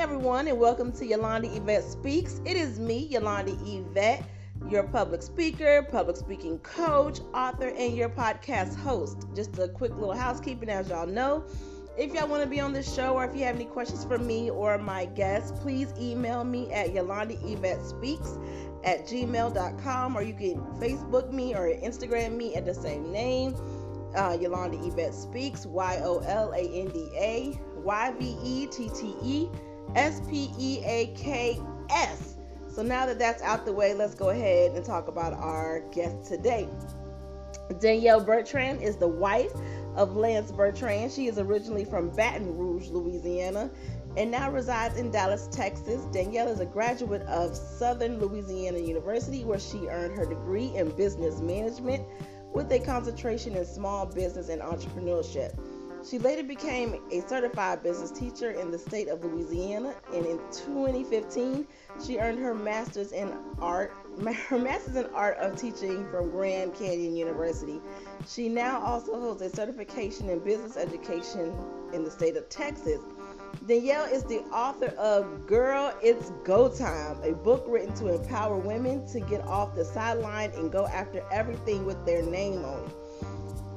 everyone, and welcome to Yolanda Yvette Speaks. It is me, Yolanda Yvette, your public speaker, public speaking coach, author, and your podcast host. Just a quick little housekeeping, as y'all know. If y'all want to be on this show, or if you have any questions for me or my guests, please email me at Yolanda Yvette Speaks at gmail.com, or you can Facebook me or Instagram me at the same name. Uh, Yolanda Yvette Speaks, Y O L A N D A Y V E T T E S P E A K S. So now that that's out the way, let's go ahead and talk about our guest today. Danielle Bertrand is the wife of Lance Bertrand. She is originally from Baton Rouge, Louisiana, and now resides in Dallas, Texas. Danielle is a graduate of Southern Louisiana University, where she earned her degree in business management with a concentration in small business and entrepreneurship. She later became a certified business teacher in the state of Louisiana, and in 2015, she earned her master's in art, her master's in art of teaching from Grand Canyon University. She now also holds a certification in business education in the state of Texas. Danielle is the author of Girl, It's Go Time, a book written to empower women to get off the sideline and go after everything with their name on it.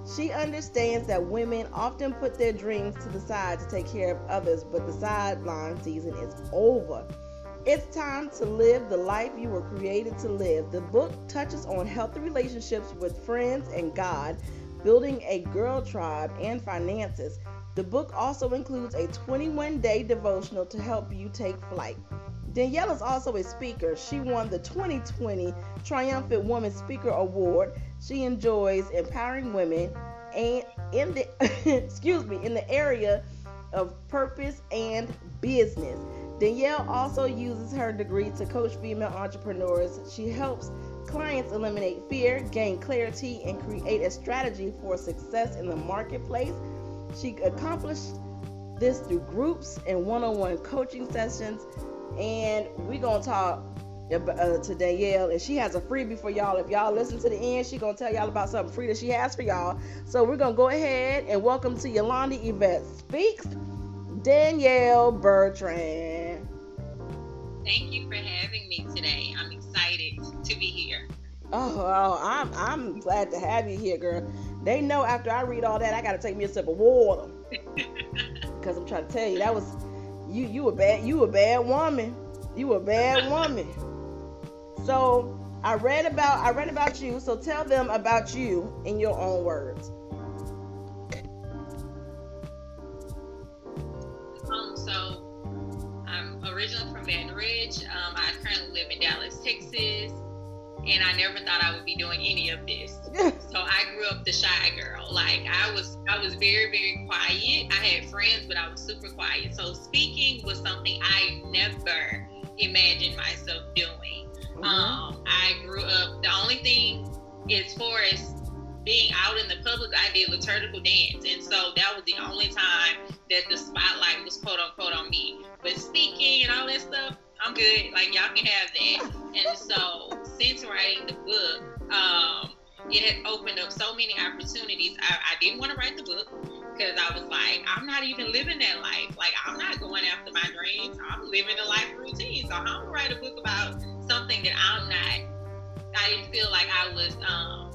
She understands that women often put their dreams to the side to take care of others, but the sideline season is over. It's time to live the life you were created to live. The book touches on healthy relationships with friends and God, building a girl tribe, and finances. The book also includes a 21 day devotional to help you take flight. Danielle is also a speaker. She won the 2020 Triumphant Woman Speaker Award. She enjoys empowering women and in the excuse me in the area of purpose and business. Danielle also uses her degree to coach female entrepreneurs. She helps clients eliminate fear, gain clarity, and create a strategy for success in the marketplace. She accomplished this through groups and one on one coaching sessions and we're gonna talk uh, to Danielle, and she has a freebie for y'all. If y'all listen to the end, she gonna tell y'all about something free that she has for y'all. So we're gonna go ahead and welcome to Yolanda Yvette Speaks, Danielle Bertrand. Thank you for having me today. I'm excited to be here. Oh, oh I'm I'm glad to have you here, girl. They know after I read all that, I gotta take me a sip of water. Cause I'm trying to tell you that was you you a bad you a bad woman. You a bad woman. So I read about I read about you. So tell them about you in your own words. Um, so I'm originally from Baton Rouge. Um, I currently live in Dallas, Texas and I never thought I would be doing any of this. so I grew up the shy girl. Like I was I was very, very quiet. I had friends, but I was super quiet. So speaking was something I never imagined myself doing. Mm-hmm. Um, I grew up the only thing as far as being out in the public, I did liturgical dance. And so that was the only time that the spotlight was quote unquote on me. But speaking and all that stuff, I'm good. Like y'all can have that. And so since writing the book, um, it had opened up so many opportunities. I, I didn't want to write the book because I was like, I'm not even living that life. Like I'm not going after my dreams. I'm living a life routine. So I'm gonna write a book about something that I'm not. I didn't feel like I was um,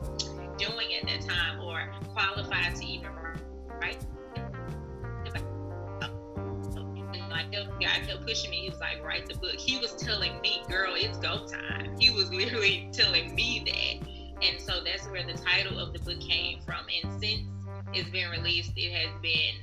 doing at that time or qualified to even write like God kept pushing me. He was like, write the book. He was telling me, girl, it's go time. He was literally telling me that. And so that's where the title of the book came from. And since it's been released, it has been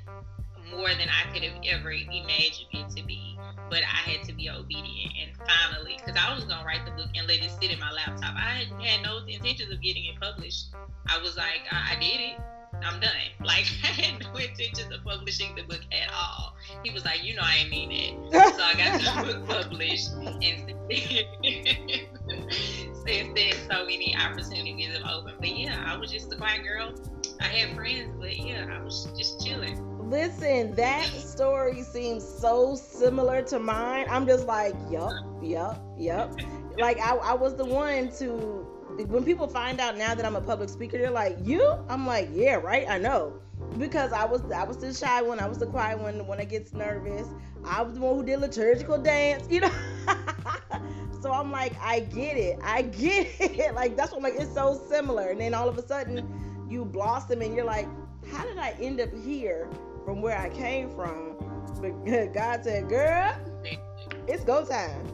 more than I could have ever imagined it to be. But I had to be obedient. And finally, because I was going to write the book and let it sit in my laptop, I had no intentions of getting it published. I was like, I, I did it. I'm done. Like I had no intentions of publishing the book at all. He was like, you know, I ain't mean it. So I got the book published, and since then, so many opportunities have opened. But yeah, I was just a quiet girl. I had friends, but yeah, I was just chilling. Listen, that story seems so similar to mine. I'm just like, yup, yup, yup. Like I, I was the one to when people find out now that I'm a public speaker, they're like, "You?" I'm like, "Yeah, right. I know." because I was I was the shy one, I was the quiet one when I gets nervous. I was the one who did liturgical dance, you know. so I'm like, I get it, I get it. like that's what I'm like. It's so similar, and then all of a sudden you blossom, and you're like, how did I end up here from where I came from? But God said, girl, it's go time.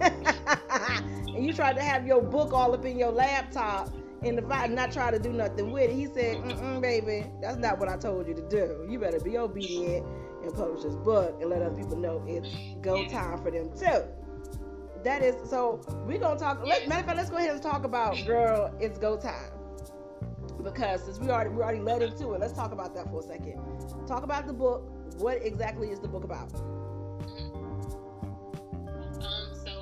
and you tried to have your book all up in your laptop in the fight, not try to do nothing with it. He said, Mm-mm, baby, that's not what I told you to do. You better be obedient and publish this book and let other people know it's go time for them too. That is so. We're gonna talk. Let, matter of fact, let's go ahead and talk about girl. It's go time because since we already we already led into it, let's talk about that for a second. Talk about the book. What exactly is the book about?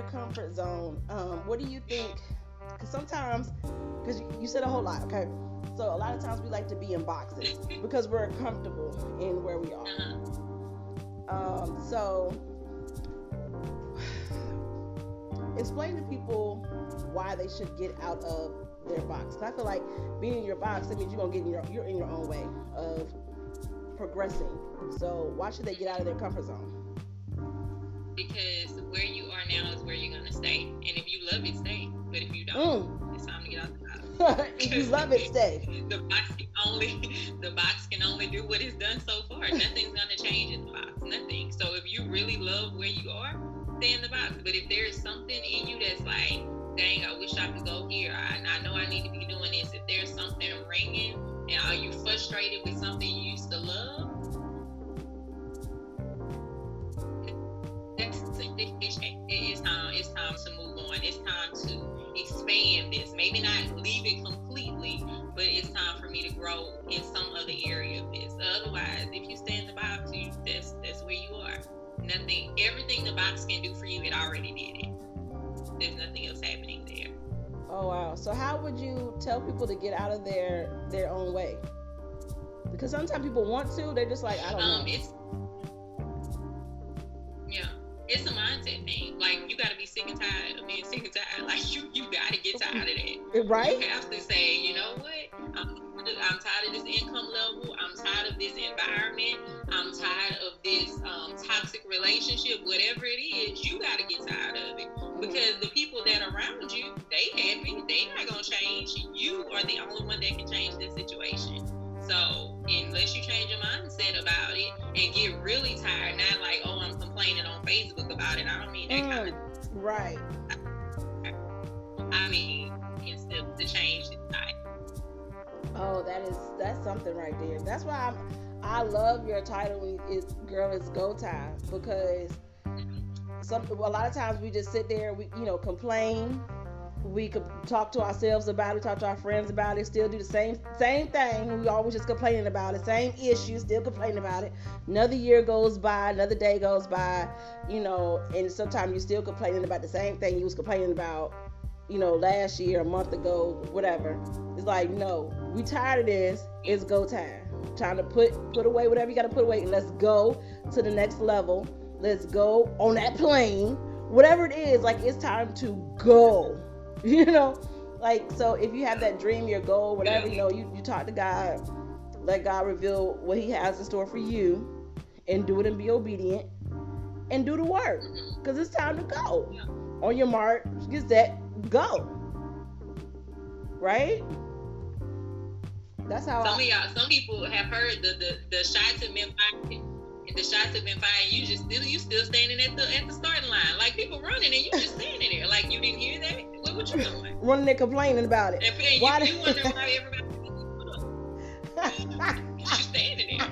your comfort zone, um, what do you think? Because sometimes, because you said a whole lot, okay. So a lot of times we like to be in boxes because we're comfortable in where we are. Um, so explain to people why they should get out of their box. I feel like being in your box, that means you're gonna get in your you're in your own way of progressing. So why should they get out of their comfort zone? Because where you are now is where you're gonna stay, and if you love it, stay. But if you don't. Mm. It's time to get out the box. if you love it, stay. the box can only the box can only do what it's done so far. Nothing's gonna change in the box. Nothing. So if you really love where you are, stay in the box. But if there is something in you that's like, dang, I wish I could go here. I, I know I need to be doing this. If there's something ringing, and are you frustrated with something you used to love? It's time. It's time to move on. It's time to expand this. Maybe not leave it completely, but it's time for me to grow in some other area of this. Otherwise, if you stay in the box, you, that's that's where you are. Nothing. Everything the box can do for you, it already did it. There's nothing else happening there. Oh wow. So how would you tell people to get out of their their own way? Because sometimes people want to, they're just like, I don't um, know. Right. You have to say, you know what? I'm, I'm tired of this income level. I'm tired of this environment. I'm tired of this um, toxic relationship. Whatever it is, you got to get tired of it because the people that are around you, they happy. They not gonna change. You are the only one that can change this situation. So unless you change your mindset about it and get really tired, not like, oh, I'm complaining on Facebook about it. I don't mean that mm, kind of right. I mean, to change. Oh, that is that's something right there. That's why I'm I love your title is girl it's go time because some a lot of times we just sit there we you know complain we could talk to ourselves about it, talk to our friends about it, still do the same same thing. We always just complaining about it, same issue, still complaining about it. Another year goes by, another day goes by, you know, and sometimes you're still complaining about the same thing you was complaining about, you know, last year, a month ago, whatever. It's like, no, we tired of this. It's go time. Time to put put away whatever you got to put away, and let's go to the next level. Let's go on that plane, whatever it is. Like it's time to go you know like so if you have that dream your goal whatever you know you, you talk to god let god reveal what he has in store for you and do it and be obedient and do the work mm-hmm. because it's time to go on your mark get set go right? That's how some I, of y'all some people have heard the the, the shots have been fired the shots have been fired you just still you still standing at the at the starting line. Like people running and you just standing there. Like you didn't hear that? What, what you doing? Running and complaining about it. And why you, you wonder why everybody you standing there.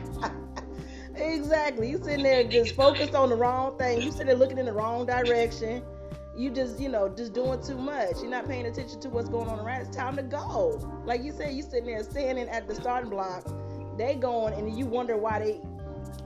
Exactly. You sitting there just focused on the wrong thing. You sitting there looking in the wrong direction you just you know just doing too much you're not paying attention to what's going on around it's time to go like you said you sitting there standing at the starting block they going and you wonder why they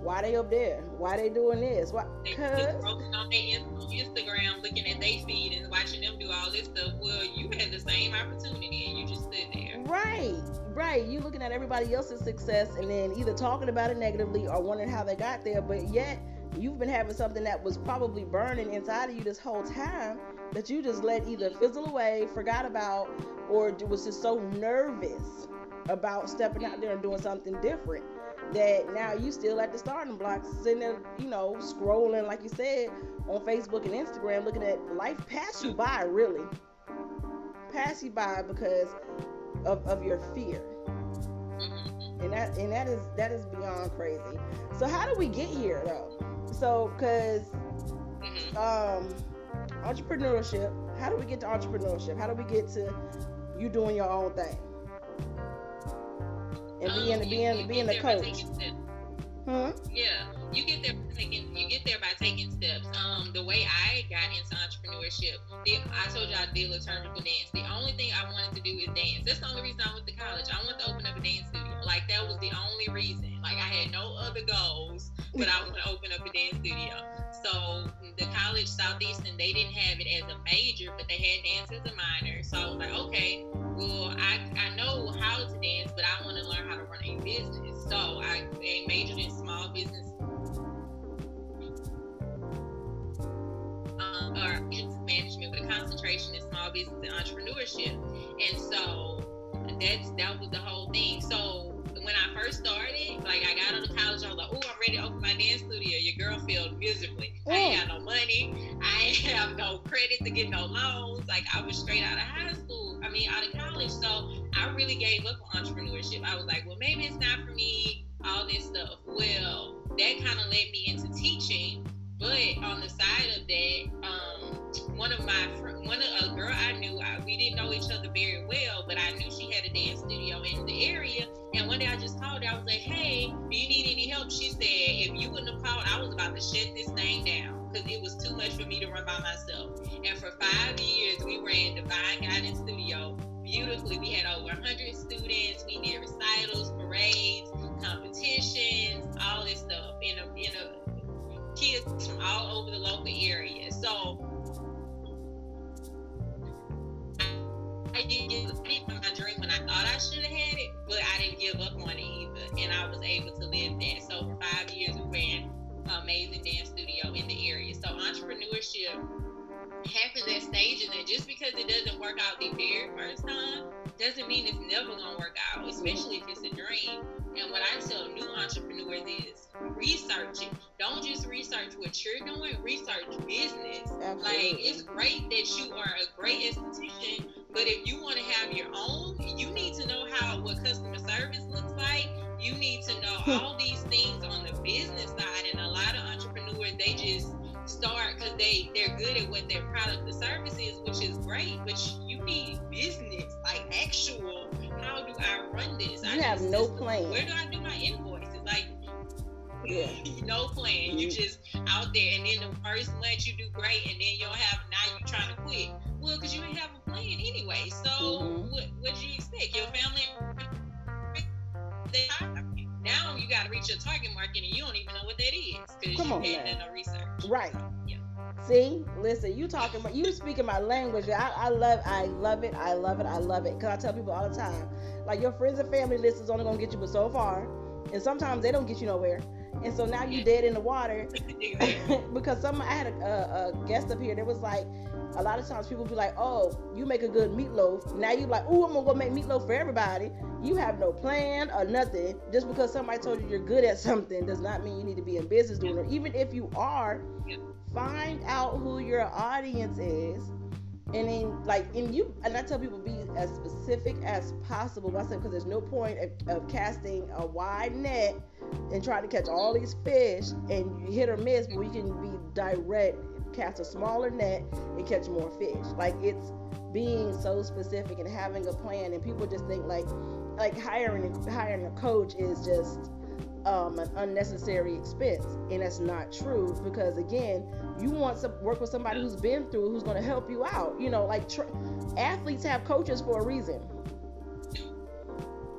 why they up there? Why they doing this? Why? They just on their Instagram, looking at their feed and watching them do all this stuff. Well, you had the same opportunity and you just stood there. Right, right. You looking at everybody else's success and then either talking about it negatively or wondering how they got there, but yet you've been having something that was probably burning inside of you this whole time that you just let either fizzle away, forgot about, or was just so nervous about stepping out there and doing something different that now you still at the starting blocks, sitting there, you know, scrolling, like you said, on Facebook and Instagram, looking at life pass you by, really. Pass you by because of, of your fear. Mm-hmm. And that and that is that is beyond crazy. So how do we get here though? So cause um entrepreneurship, how do we get to entrepreneurship? How do we get to you doing your own thing? and um, being being you being a coach. Hmm? Yeah, you get there by taking you get there by taking steps. Um, the way I got into entrepreneurship, the, I told you I did liturgical dance. The only thing I wanted to do is dance. That's the only reason I went to college. I wanted to open up a dance studio. Like that was the only reason. Like I had no other goals, but I want to open up a dance studio. So the college Southeastern, they didn't have it as a major, but they had dance as a minor. So I was like, okay, well, I, I know how to dance, but I want to learn how to run a business. So I, I majored in small business um, or management with a concentration in small business and entrepreneurship. And so that's that was the whole thing. So when I first started, like I got out of college, I was like, "Oh, I'm ready to open my dance studio." Your girl failed miserably. I ain't got no mm. money. I have no credit to get no loans. Like I was straight out of high school. I mean, out of college. So I really gave up on entrepreneurship. I was like, well, maybe it's not for me. All this stuff. Well, that kind of led me into teaching. But on the side of that, um, one of my one of a girl I knew, I, we didn't know each other very well, but I knew she had a dance studio in the area. And one day I just called her. I was like, "Hey, do you need any help?" She said, "If you wouldn't have called, I was about to shut this thing down because it was too much for me to run by myself." And for five years, we ran Divine Guidance Studio beautifully. We had over 100 students. We did recitals, parades, Like it's great that you are a great institution, but if you want to have your own, you need to know how what customer service looks like. You need to know hmm. all these things on the business side. And a lot of entrepreneurs, they just start because they they're good at what their product or service is, which is great. But you need business, like actual. How do I run this? You I have no plan. Where do I yeah. no plan. You just out there, and then the first month you do great, and then you'll have now you're trying to quit. Well, because you didn't have a plan anyway. So mm-hmm. what what do you expect? Your family they now you got to reach your target market, and you don't even know what that is because you hadn't done no research. Right. Yeah. See, listen, you talking about you speaking my language. I, I love, I love it, I love it, I love it. Cause I tell people all the time, like your friends and family list is only gonna get you but so far, and sometimes they don't get you nowhere. And so now you dead in the water because some I had a, a, a guest up here that was like, a lot of times people be like, "Oh, you make a good meatloaf." Now you like, "Oh, I'm gonna go make meatloaf for everybody." You have no plan or nothing. Just because somebody told you you're good at something does not mean you need to be in business doing it. Even if you are, find out who your audience is, and then like, and you and I tell people be as specific as possible. Myself, because there's no point of, of casting a wide net and trying to catch all these fish and you hit or miss, but we can be direct cast a smaller net and catch more fish. Like it's being so specific and having a plan and people just think like like hiring hiring a coach is just um, an unnecessary expense and that's not true because again you want to work with somebody who's been through who's going to help you out you know like tr- athletes have coaches for a reason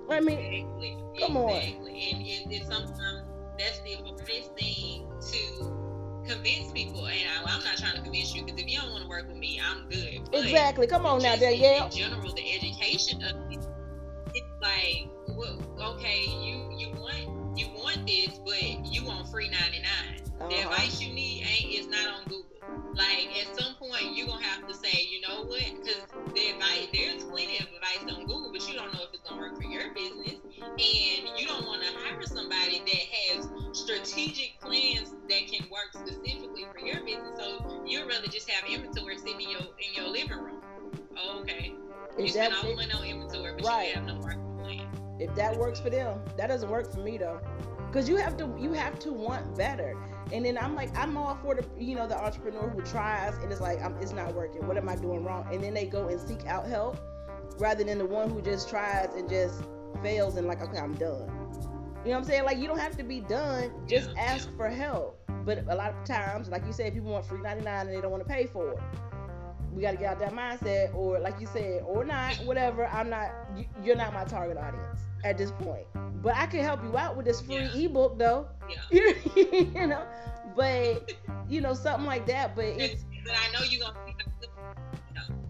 i mean exactly. come exactly. on and, and, sometimes that's the best thing to convince people. And I, am not trying to convince you because if you don't want to work with me, I'm good. But exactly. Come on now, Danielle. In general, the education of it, it's like, well, okay, you but you want free 99. Uh-huh. The advice you need ain't is not on Google. Like at some point, you're gonna have to say, you know what? Because the advice there's plenty of advice on Google, but you don't know if it's gonna work for your business, and you don't want to hire somebody that has strategic plans that can work specifically for your business. So you'd rather just have inventory sitting in your in your living room. Oh, okay. You spend all the money on inventory, but right. you have no marketing plan. If that works for them, that doesn't work for me though. Because you have to you have to want better. And then I'm like, I'm all for the you know the entrepreneur who tries and it's like I'm, it's not working. What am I doing wrong? And then they go and seek out help rather than the one who just tries and just fails and like okay I'm done. You know what I'm saying? Like you don't have to be done. Just yeah, ask yeah. for help. But a lot of times, like you said, people want free 99 and they don't want to pay for it. We got to get out that mindset, or like you said, or not, whatever. I'm not. You're not my target audience at this point. But I can help you out with this free yeah. ebook, though. Yeah. you know, but you know something like that. But it's. But I know you're gonna.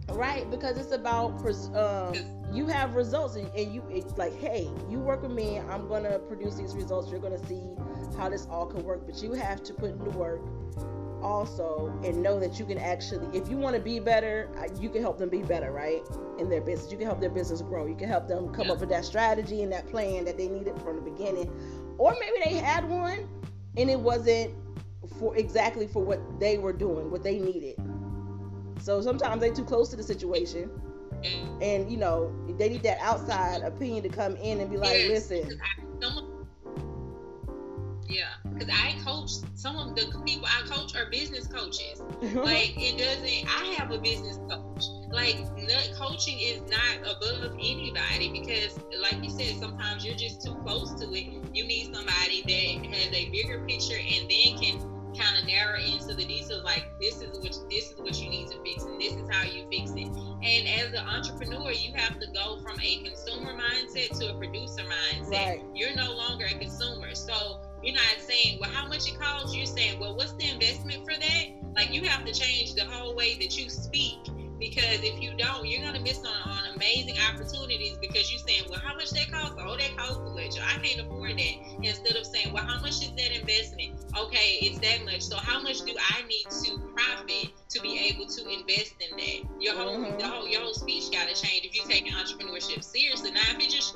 Right, because it's about um, you have results, and, and you it's like, hey, you work with me. I'm gonna produce these results. You're gonna see how this all can work. But you have to put in the work also and know that you can actually if you want to be better you can help them be better right in their business. You can help their business grow. You can help them come yeah. up with that strategy and that plan that they needed from the beginning. Or maybe they had one and it wasn't for exactly for what they were doing what they needed. So sometimes they're too close to the situation, and you know they need that outside opinion to come in and be like, listen. Yeah, because I coach some of the people I coach are business coaches. like it doesn't. I have a business coach. Like coaching is not above anybody because, like you said, sometimes you're just too close to it. You need somebody that has a bigger picture and then can kind of narrow into the details like this is what this is what you need to fix and this is how you fix it and as an entrepreneur you have to go from a consumer mindset to a producer mindset right. you're no longer a consumer so you're not saying well how much it costs you're saying well what's the investment for that like you have to change the whole way that you speak because if you don't, you're gonna miss on, on amazing opportunities because you're saying, well, how much that cost? Oh, that costs too much. I can't afford that. Instead of saying, well, how much is that investment? Okay, it's that much. So how much do I need to profit to be able to invest in that? Your whole, mm-hmm. the whole, your whole speech got to change if you take entrepreneurship seriously. Now, if you just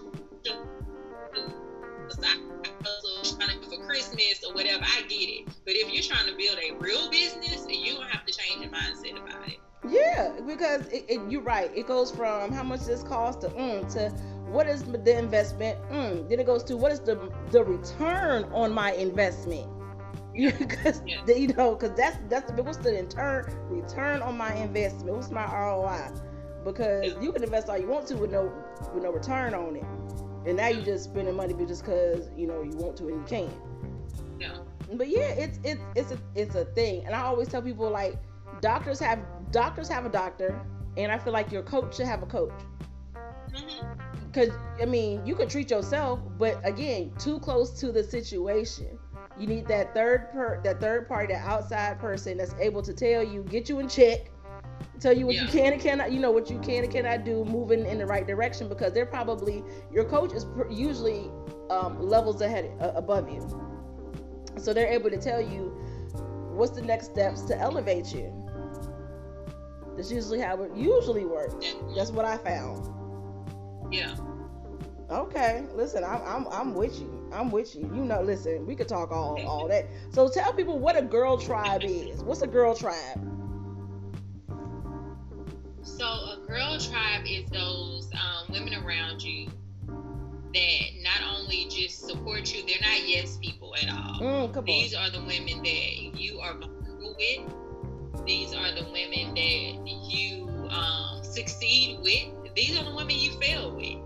trying to for Christmas or whatever, I get it. But if you're trying to build a real business, you don't have to change your mindset about it. Yeah, because it, it, you're right. It goes from how much this costs to mm, to what is the investment. Mm, then it goes to what is the the return on my investment. Because yeah. you know, because that's that's the what's the return return on my investment. What's my ROI? Because you can invest all you want to with no with no return on it, and now you're just spending money just because you know you want to and you can. Yeah. But yeah, it's it's it's a it's a thing, and I always tell people like doctors have doctors have a doctor, and I feel like your coach should have a coach. Because mm-hmm. I mean, you can treat yourself, but again, too close to the situation. You need that third per that third party, that outside person that's able to tell you, get you in check, tell you what yeah. you can and cannot, you know what you can and cannot do, moving in the right direction. Because they're probably your coach is usually um, levels ahead uh, above you, so they're able to tell you what's the next steps to elevate you. That's usually how it usually works. That's what I found. Yeah. Okay. Listen, I'm I'm I'm with you. I'm with you. You know, listen, we could talk all all that. So tell people what a girl tribe is. What's a girl tribe? So a girl tribe is those um, women around you that not only just support you, they're not yes people at all. Mm, These on. are the women that you are vulnerable with these are the women that you um, succeed with. These are the women you fail with.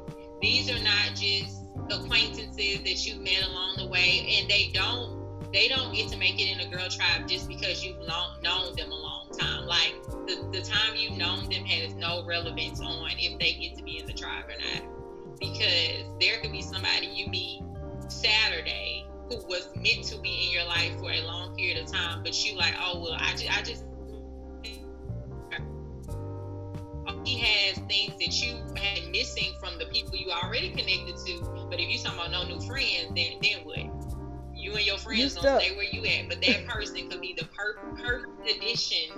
These are not just acquaintances that you met along the way, and they don't they don't get to make it in a girl tribe just because you've long, known them a long time. Like the, the time you've known them has no relevance on if they get to be in the tribe or not. Because there could be somebody you meet Saturday who was meant to be in your life for a long period of time, but you like, oh well, I just I just he has things that you had missing from the people you already connected to. But if you talking about no new friends, then then what? You and your friends don't stay where you at. But that person could be the per- perfect addition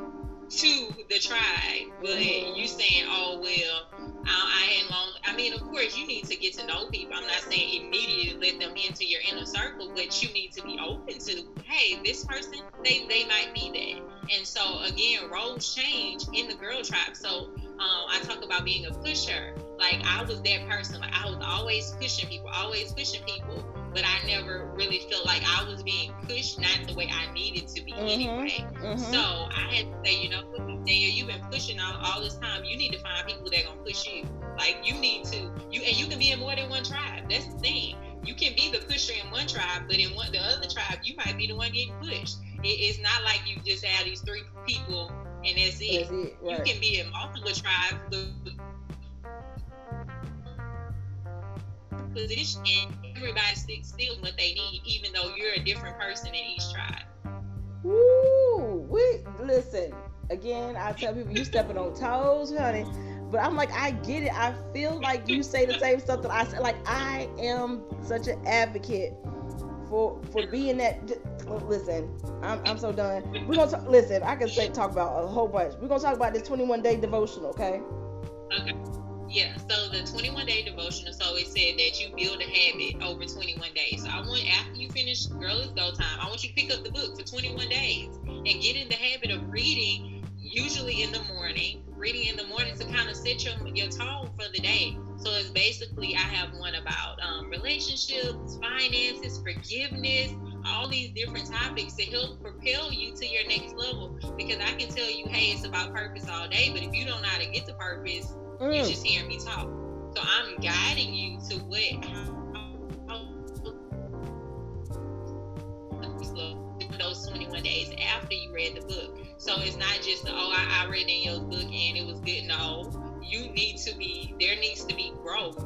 to the tribe. But you saying, oh well, I, I had long. I mean, of course, you need to get to know people. I'm not saying immediately let them into your inner circle, but you need to be open to, hey, this person, they they might be that. And so again, roles change in the girl tribe. So um, I talk about being a pusher. Like I was that person. Like I was always pushing people, always pushing people. But I never really felt like I was being pushed, not the way I needed to be mm-hmm. anyway. Mm-hmm. So I had to say, you know, Danielle, you've been pushing all, all this time. You need to find people that are gonna push you. Like you need to, you and you can be in more than one tribe. That's the thing. You can be the pusher in one tribe, but in one the other tribe, you might be the one getting pushed. It, it's not like you just have these three people and that's it. That's it right. You can be in multiple tribes with position everybody sticks still what they need, even though you're a different person in each tribe. Woo! We listen again. I tell people you stepping on toes, honey. But I'm like, I get it. I feel like you say the same stuff that I say. Like I am such an advocate for for being that. Listen, I'm, I'm so done. We're gonna talk, listen. I can say talk about a whole bunch. We're gonna talk about this 21 day devotional, okay? Okay. Yeah. So the 21 day devotional. So it said that you build a habit over 21 days. So I want after you finish Girl It's Go Time, I want you to pick up the book for 21 days and get in the habit of reading usually in the morning reading in the morning to kind of set your your tone for the day. So it's basically I have one about um, relationships, finances, forgiveness, all these different topics to help propel you to your next level. Because I can tell you, hey, it's about purpose all day, but if you don't know how to get to purpose, mm. you just hear me talk. So I'm guiding you to what those 21 days after you read the book. So it's not just, oh, I, I read Danielle's book and it was good. No, you need to be, there needs to be growth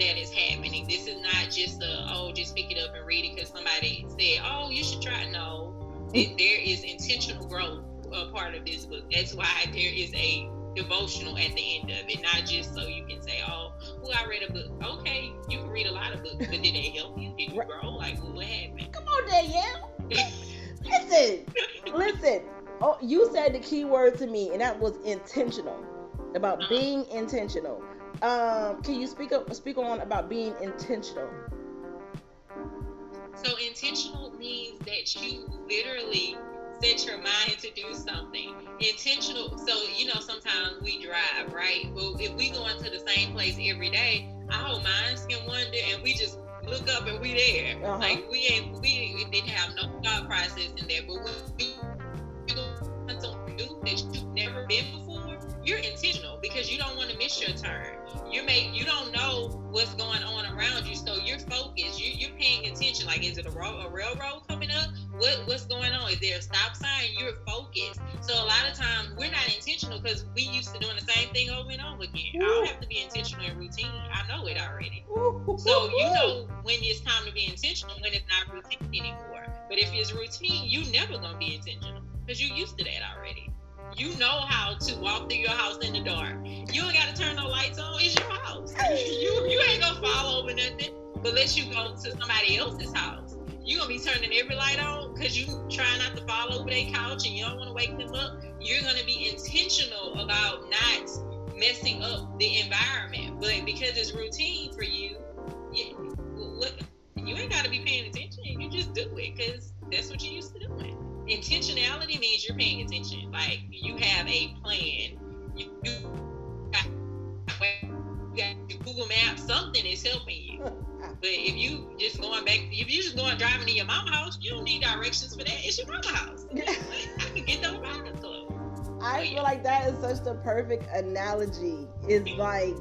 that is happening. This is not just a, oh, just pick it up and read it because somebody said, oh, you should try. No, there is intentional growth a part of this book. That's why there is a devotional at the end of it, not just so you can say, "Oh, well, I read a book." Okay, you can read a lot of books, but did they help you? Did you grow? Like, what happened? Come on, Danielle. listen, listen. Oh, you said the key word to me, and that was intentional. About uh-huh. being intentional. Um, can you speak up, speak on about being intentional? So intentional means that you literally set your mind to do something. Intentional so you know sometimes we drive right? But if we go into the same place every day our minds can wander and we just look up and we there. Uh-huh. like we ain't we didn't have no thought process in there but when you go something new that you've never been before you're intentional because you don't want to miss your turn. You may you don't know what's going on around you so you're focused. You, you're paying attention. Like is it a, road, a railroad what what's going on is there a stop sign you're focused so a lot of times we're not intentional because we used to doing the same thing over and over again i don't have to be intentional in routine i know it already so you know when it's time to be intentional when it's not routine anymore but if it's routine you never gonna be intentional because you're used to that already you know how to walk through your house in the dark. You ain't got to turn no lights on. It's your house. you you ain't gonna fall over nothing. But let you go to somebody else's house. You gonna be turning every light on because you try not to fall over their couch and you don't want to wake them up. You're gonna be intentional about not messing up the environment. But because it's routine for you, you, what, you ain't got to be paying attention. You just do it because that's what you used to doing intentionality means you're paying attention. Like you have a plan. You, you got, you got Google Maps. Something is helping you. But if you just going back, if you just going driving to your mama house, you don't need directions for that. It's your mama house. I can get those riders club. I feel like that is such the perfect analogy. It's like,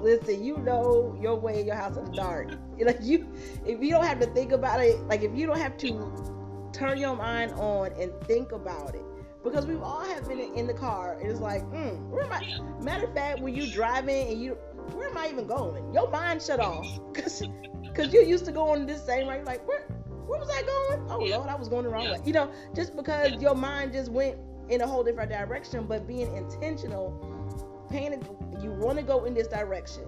listen, you know your way in your house in the dark. Like you, if you don't have to think about it, like if you don't have to turn your mind on and think about it because we've all have been in the car it's like mm, where am i matter of fact when you driving and you where am i even going your mind shut off because because you're used to going this same way like where where was i going oh lord i was going the wrong way you know just because your mind just went in a whole different direction but being intentional paying you want to go in this direction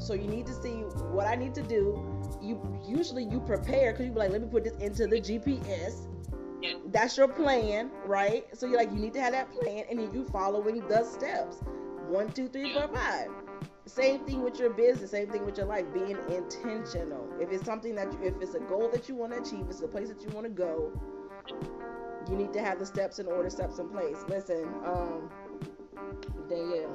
so you need to see what I need to do. You usually you prepare because you be like, let me put this into the GPS. Yeah. That's your plan, right? So you're like, you need to have that plan, and then you following the steps. One, two, three, four, five. Same thing with your business. Same thing with your life. Being intentional. If it's something that you, if it's a goal that you want to achieve, it's a place that you want to go. You need to have the steps in order, steps in place. Listen, um, Danielle,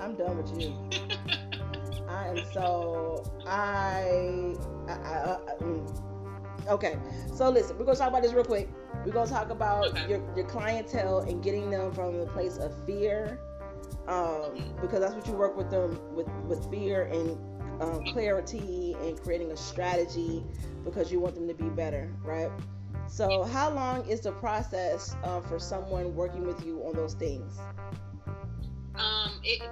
I'm done with you. I am so I, I, I, I mm. okay. So listen, we're gonna talk about this real quick. We're gonna talk about okay. your your clientele and getting them from the place of fear, um, because that's what you work with them with with fear and um, clarity and creating a strategy because you want them to be better, right? So, how long is the process uh, for someone working with you on those things? Um, it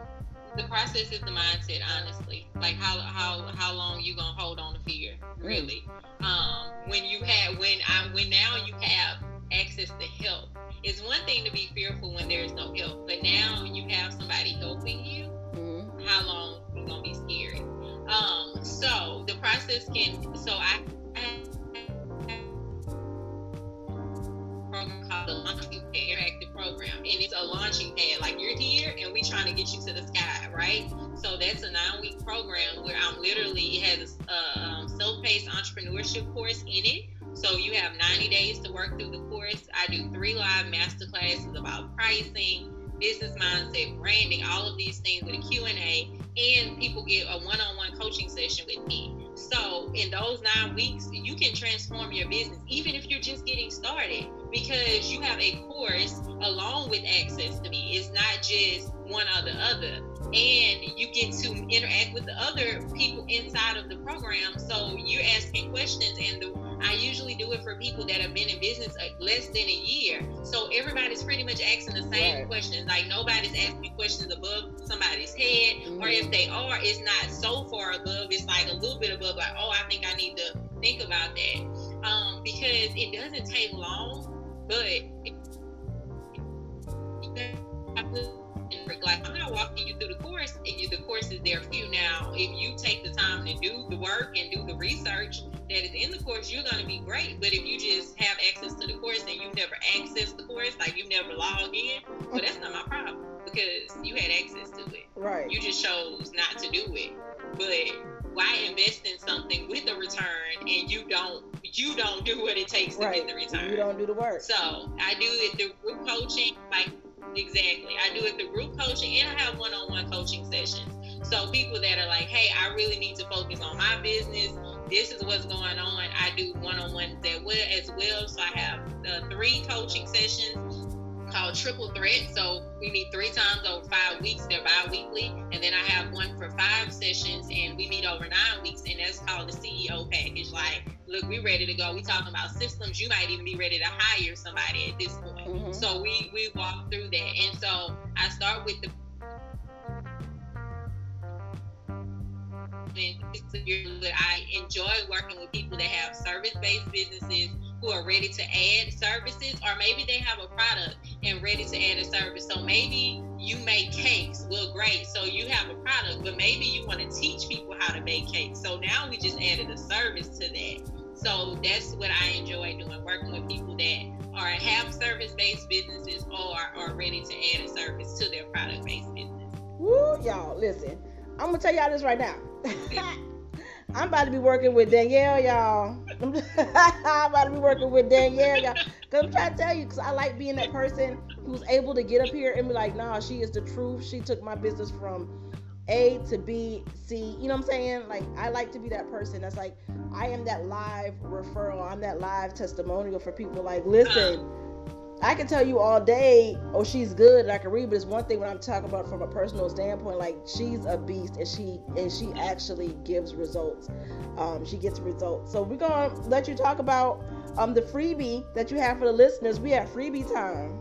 the process is the mindset honestly like how how how long you gonna hold on to fear mm. really mm. um when you have when i when now you have access to help. It's one thing to be fearful when there's no help but now you have somebody helping you mm. how long you gonna be scared? Um so the process can so i, I program called the launching pad interactive program and it's a launching pad. Like you're here and we're trying to get you to the sky right? So that's a nine week program where i'm literally it has a um, self-paced entrepreneurship course in it so you have 90 days to work through the course i do three live master classes about pricing business mindset, branding, all of these things with a Q&A, and people get a one-on-one coaching session with me. So in those nine weeks, you can transform your business, even if you're just getting started, because you have a course along with access to me. It's not just one or the other. And you get to interact with the other people inside of the program. So you're asking questions, and the I usually do it for people that have been in business less than a year. So everybody's pretty much asking the same right. questions. Like nobody's asking questions above somebody's head, mm-hmm. or if they are, it's not so far above. It's like a little bit above. Like, oh, I think I need to think about that um, because it doesn't take long, but like I'm not walking you through the course, and you, the course is there for you. Now, if you take the time to do the work and do the research that is in the course, you're going to be great. But if you just have access to the course and you never access the course, like you never log in, well, that's not my problem because you had access to it. Right. You just chose not to do it. But why invest in something with a return and you don't you don't do what it takes to right. get the return? You don't do the work. So I do it through group coaching, like Exactly. I do it through group coaching and I have one on one coaching sessions. So people that are like, hey, I really need to focus on my business. This is what's going on. I do one on ones that well as well. So I have uh, three coaching sessions called Triple Threat. So we meet three times over five weeks. They're bi-weekly. And then I have one for five sessions and we meet over nine weeks. And that's called the CEO package. Like, look, we're ready to go. We talking about systems. You might even be ready to hire somebody at this point. Mm-hmm. So we, we walk through that. And so I start with the I enjoy working with people that have service-based businesses who are ready to add services, or maybe they have a product and ready to add a service. So maybe you make cakes. Well, great. So you have a product, but maybe you want to teach people how to make cakes. So now we just added a service to that. So that's what I enjoy doing, working with people that are have service-based businesses or are ready to add a service to their product-based business. Woo, y'all, listen. I'm gonna tell y'all this right now. I'm about to be working with Danielle, y'all. I'm about to be working with Danielle, y'all. Cause I'm trying to tell you, cause I like being that person who's able to get up here and be like, nah, she is the truth. She took my business from A to B, C. You know what I'm saying? Like, I like to be that person that's like, I am that live referral. I'm that live testimonial for people. Like, listen I can tell you all day, oh, she's good, and I can read, but it's one thing when I'm talking about from a personal standpoint, like she's a beast, and she and she actually gives results. Um, she gets results. So we're gonna let you talk about um the freebie that you have for the listeners. We have freebie time.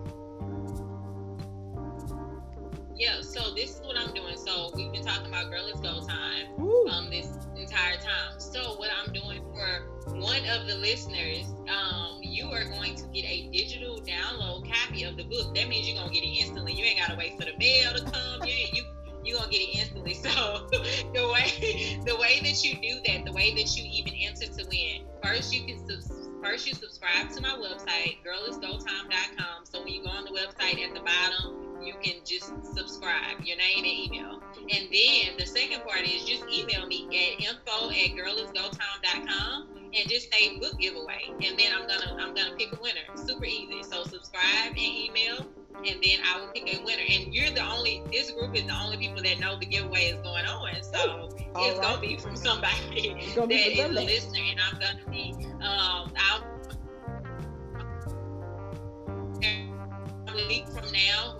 Yeah, so this is what I'm doing. So we've been talking about Girl Let's Go time um, this entire time. So what I'm doing for one of the listeners, um, you are going to get a digital download copy of the book. That means you're gonna get it instantly. You ain't gotta wait for the mail to come. You you you gonna get it instantly. So the way the way that you do that, the way that you even enter to win, first you can first you subscribe to my website, girlletsgotime.com. So when you go on the website at the bottom you can just subscribe, your name and email. And then the second part is just email me at info at girlletsgotime.com and just say book giveaway. And then I'm gonna I'm gonna pick a winner. Super easy. So subscribe and email and then I will pick a winner. And you're the only this group is the only people that know the giveaway is going on. So All it's right. gonna be from somebody that is a listener and I'm gonna be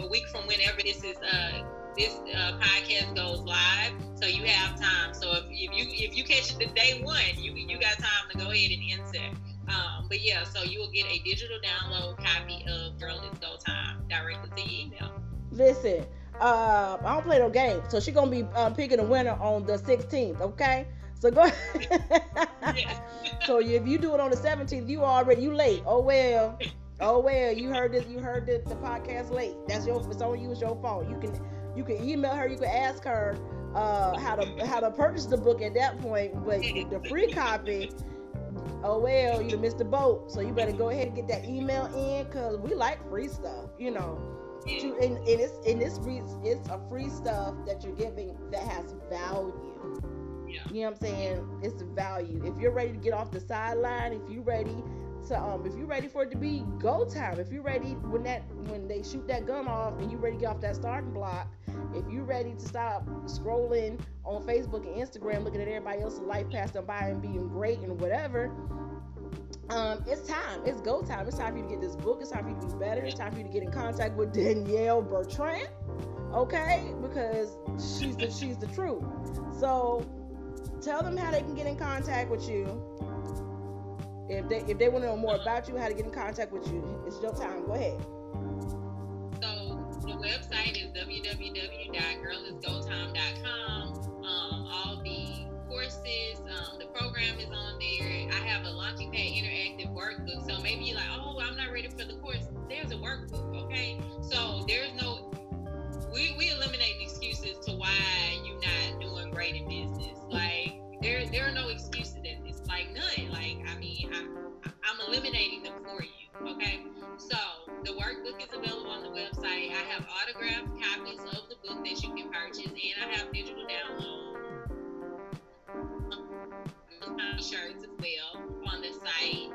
week from whenever this is uh this uh, podcast goes live, so you have time. So if, if you if you catch it the day one, you you got time to go ahead and insert. Um, but yeah, so you will get a digital download copy of Girl Let's Go Time directly to your email. Listen, uh, I don't play no game, so she's gonna be um, picking a winner on the 16th. Okay, so go. Ahead So if you do it on the 17th, you already you late. Oh well. Oh well, you heard this. You heard the, the podcast late. That's your. It's on you. It's your fault. You can you can email her. You can ask her uh, how to how to purchase the book at that point. But the free copy. Oh well, you missed the boat. So you better go ahead and get that email in because we like free stuff. You know. To, and, and it's and it's free, it's a free stuff that you're giving that has value. Yeah. You know what I'm saying? It's the value. If you're ready to get off the sideline, if you're ready to um if you're ready for it to be go time, if you're ready when that when they shoot that gun off and you're ready to get off that starting block, if you're ready to stop scrolling on Facebook and Instagram looking at everybody else's life passing by and being great and whatever, um, it's time. It's go time. It's time for you to get this book. It's time for you to be better. It's time for you to get in contact with Danielle Bertrand. Okay? Because she's the she's the truth. So tell them how they can get in contact with you. If they if they want to know more about you, how to get in contact with you. It's your time. Go ahead. So the website is www.girlletsgotime.com. Um, all the courses, um, the program is on there. I have a launching pad interactive workbook. So maybe you're like, oh, I'm not ready for the course. There's a workbook, okay? So there's no we, we eliminate excuses to why you're not doing great in business. Like there there are no excuses in this. Like none. Like I I'm eliminating them for you. Okay. So the workbook is available on the website. I have autographed copies of the book that you can purchase, and I have digital downloads um, shirts as well on the site.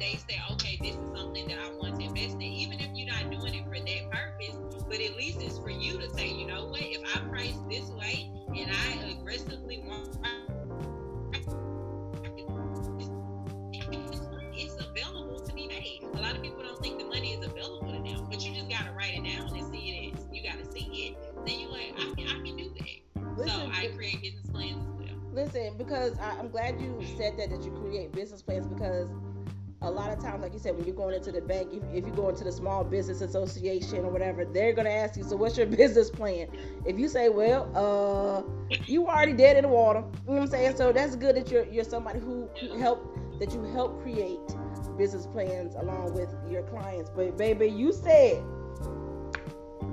They say, okay, this is something that I want to invest in. Even if you're not doing it for that purpose, but at least it's for you to say, you know what, if I price this way and I aggressively want it's available to be made. A lot of people don't think the money is available to them, but you just gotta write it down and see it. You gotta see it. Then you're like, I can, I can do that. Listen, so I create business plans as well. Listen, because I, I'm glad you said that that you create business plans because a lot of times, like you said, when you're going into the bank, if, if you go into the small business association or whatever, they're gonna ask you, so what's your business plan? If you say, well, uh, you already dead in the water, you know what I'm saying? So that's good that you're you're somebody who, who help that you help create business plans along with your clients. But baby, you said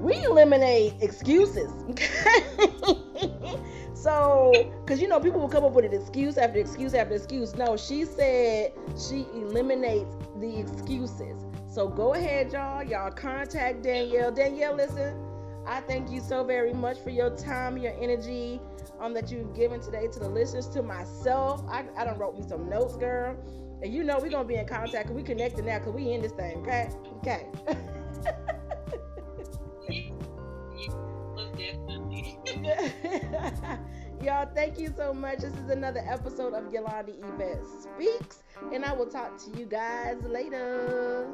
we eliminate excuses. So, because you know, people will come up with an excuse after excuse after excuse. No, she said she eliminates the excuses. So go ahead, y'all. Y'all contact Danielle. Danielle, listen, I thank you so very much for your time, your energy um, that you've given today to the listeners, to myself. I, I done wrote me some notes, girl. And you know we're gonna be in contact. We connected now because we in this thing, okay? Okay. Y'all, thank you so much. This is another episode of Yolanda Yvette Speaks, and I will talk to you guys later.